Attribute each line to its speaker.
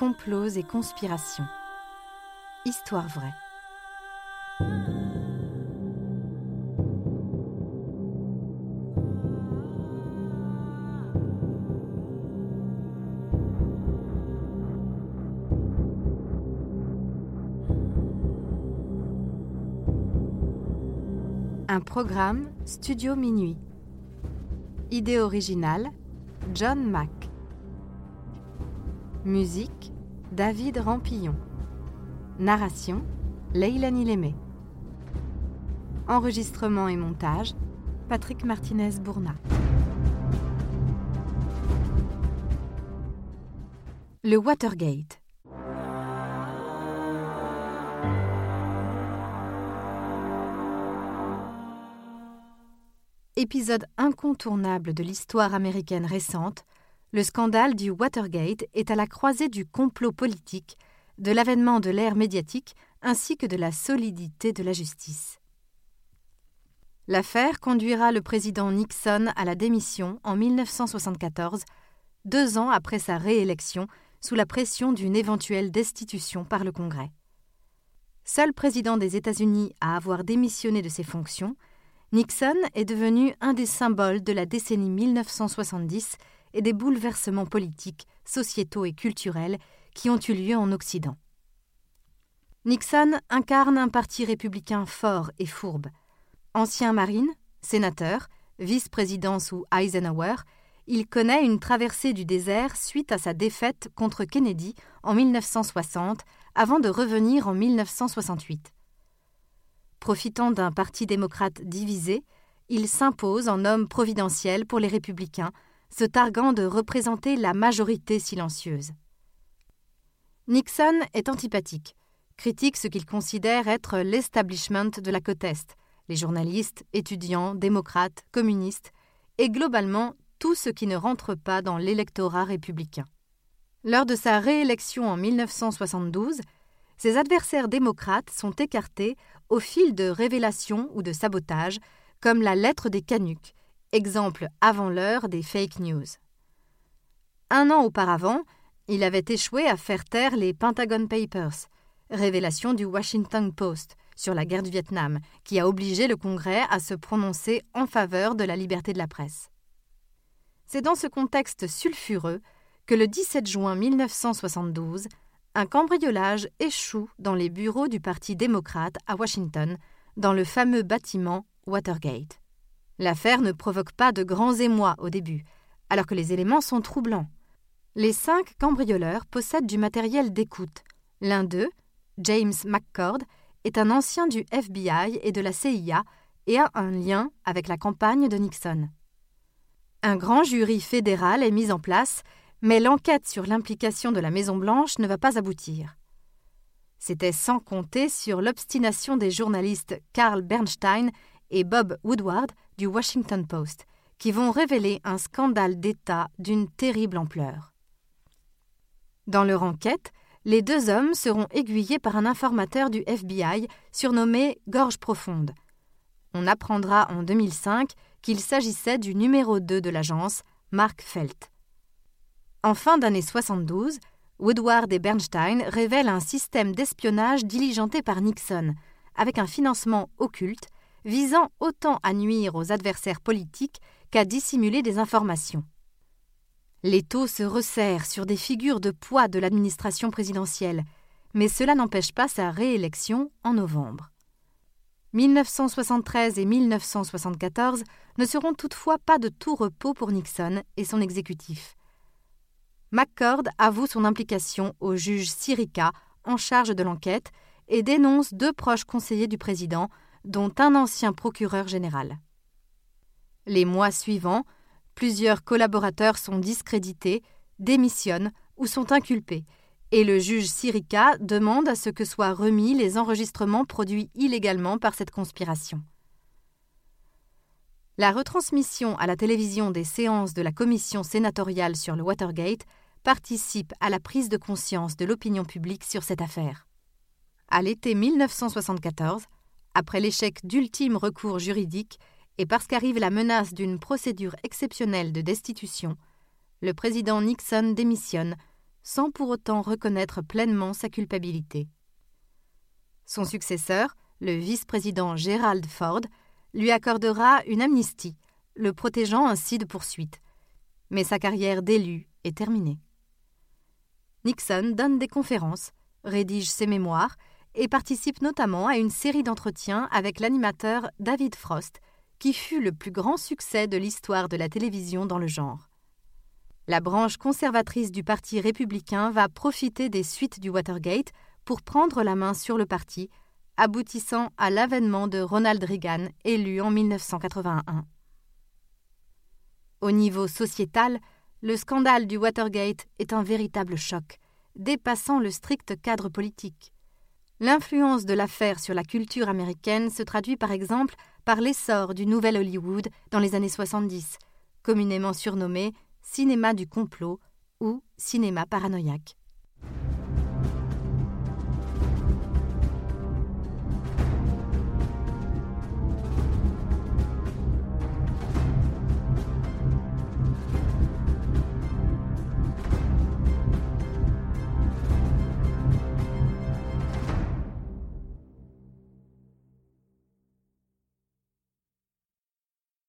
Speaker 1: complots et conspirations. Histoire vraie. Un programme Studio Minuit. Idée originale John Mack. Musique David Rampillon. Narration Leilani Lémé. Enregistrement et montage Patrick Martinez-Bourna. Le Watergate. Épisode incontournable de l'histoire américaine récente, le scandale du Watergate est à la croisée du complot politique, de l'avènement de l'ère médiatique ainsi que de la solidité de la justice. L'affaire conduira le président Nixon à la démission en 1974, deux ans après sa réélection, sous la pression d'une éventuelle destitution par le Congrès. Seul président des États-Unis à avoir démissionné de ses fonctions, Nixon est devenu un des symboles de la décennie 1970 et des bouleversements politiques, sociétaux et culturels qui ont eu lieu en Occident. Nixon incarne un parti républicain fort et fourbe. Ancien marine, sénateur, vice-président sous Eisenhower, il connaît une traversée du désert suite à sa défaite contre Kennedy en 1960 avant de revenir en 1968. Profitant d'un parti démocrate divisé, il s'impose en homme providentiel pour les républicains, se targuant de représenter la majorité silencieuse. Nixon est antipathique, critique ce qu'il considère être l'establishment de la côte Est, les journalistes, étudiants, démocrates, communistes, et globalement tout ce qui ne rentre pas dans l'électorat républicain. Lors de sa réélection en 1972, ses adversaires démocrates sont écartés au fil de révélations ou de sabotages, comme la lettre des canucks, exemple avant l'heure des fake news. Un an auparavant, il avait échoué à faire taire les Pentagon Papers, révélation du Washington Post sur la guerre du Vietnam, qui a obligé le Congrès à se prononcer en faveur de la liberté de la presse. C'est dans ce contexte sulfureux que le 17 juin 1972, un cambriolage échoue dans les bureaux du Parti démocrate à Washington, dans le fameux bâtiment Watergate. L'affaire ne provoque pas de grands émois au début, alors que les éléments sont troublants. Les cinq cambrioleurs possèdent du matériel d'écoute. L'un d'eux, James McCord, est un ancien du FBI et de la CIA et a un lien avec la campagne de Nixon. Un grand jury fédéral est mis en place mais l'enquête sur l'implication de la Maison-Blanche ne va pas aboutir. C'était sans compter sur l'obstination des journalistes Carl Bernstein et Bob Woodward du Washington Post, qui vont révéler un scandale d'État d'une terrible ampleur. Dans leur enquête, les deux hommes seront aiguillés par un informateur du FBI surnommé Gorge Profonde. On apprendra en 2005 qu'il s'agissait du numéro 2 de l'agence, Mark Felt. En fin d'année 72, Woodward et Bernstein révèlent un système d'espionnage diligenté par Nixon, avec un financement occulte visant autant à nuire aux adversaires politiques qu'à dissimuler des informations. L'étau se resserre sur des figures de poids de l'administration présidentielle, mais cela n'empêche pas sa réélection en novembre. 1973 et 1974 ne seront toutefois pas de tout repos pour Nixon et son exécutif. McCord avoue son implication au juge Sirica en charge de l'enquête et dénonce deux proches conseillers du président, dont un ancien procureur général. Les mois suivants, plusieurs collaborateurs sont discrédités, démissionnent ou sont inculpés, et le juge Sirica demande à ce que soient remis les enregistrements produits illégalement par cette conspiration. La retransmission à la télévision des séances de la commission sénatoriale sur le Watergate participe à la prise de conscience de l'opinion publique sur cette affaire. À l'été 1974, après l'échec d'ultime recours juridique et parce qu'arrive la menace d'une procédure exceptionnelle de destitution, le président Nixon démissionne, sans pour autant reconnaître pleinement sa culpabilité. Son successeur, le vice-président Gerald Ford, lui accordera une amnistie, le protégeant ainsi de poursuites. Mais sa carrière d'élu est terminée. Nixon donne des conférences, rédige ses mémoires et participe notamment à une série d'entretiens avec l'animateur David Frost, qui fut le plus grand succès de l'histoire de la télévision dans le genre. La branche conservatrice du Parti républicain va profiter des suites du Watergate pour prendre la main sur le parti, aboutissant à l'avènement de Ronald Reagan, élu en 1981. Au niveau sociétal, le scandale du Watergate est un véritable choc, dépassant le strict cadre politique. L'influence de l'affaire sur la culture américaine se traduit par exemple par l'essor du nouvel Hollywood dans les années 70, communément surnommé cinéma du complot ou cinéma paranoïaque.